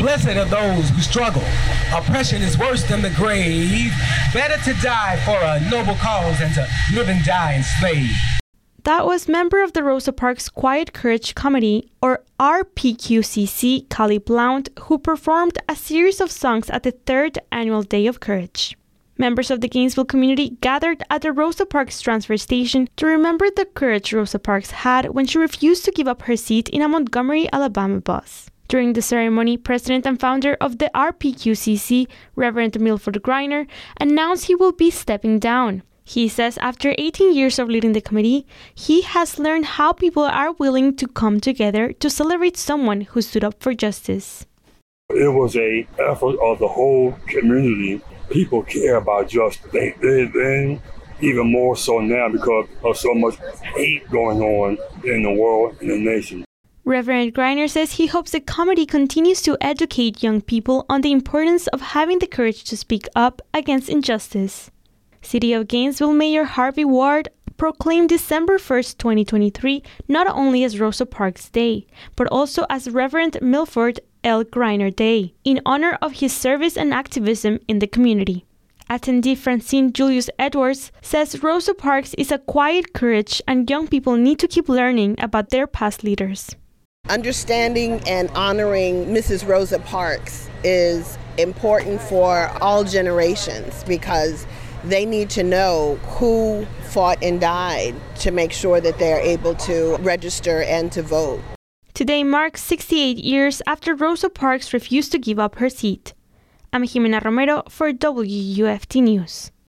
Blessed are those who struggle. Oppression is worse than the grave. Better to die for a noble cause than to live and die enslaved. That was member of the Rosa Parks Quiet Courage Committee, or RPQCC, Callie Blount, who performed a series of songs at the third annual Day of Courage. Members of the Gainesville community gathered at the Rosa Parks transfer station to remember the courage Rosa Parks had when she refused to give up her seat in a Montgomery, Alabama bus. During the ceremony, president and founder of the RPQCC, Reverend Milford Griner, announced he will be stepping down. He says after 18 years of leading the committee, he has learned how people are willing to come together to celebrate someone who stood up for justice. It was a effort of the whole community. People care about justice. They, they, they even more so now because of so much hate going on in the world and the nation. Reverend Griner says he hopes the comedy continues to educate young people on the importance of having the courage to speak up against injustice. City of Gainesville Mayor Harvey Ward proclaimed December 1st, 2023, not only as Rosa Parks Day, but also as Reverend Milford L. Griner Day, in honor of his service and activism in the community. Attendee Francine Julius Edwards says Rosa Parks is a quiet courage and young people need to keep learning about their past leaders. Understanding and honoring Mrs. Rosa Parks is important for all generations because they need to know who fought and died to make sure that they're able to register and to vote. Today marks 68 years after Rosa Parks refused to give up her seat. I'm Jimena Romero for WUFT News.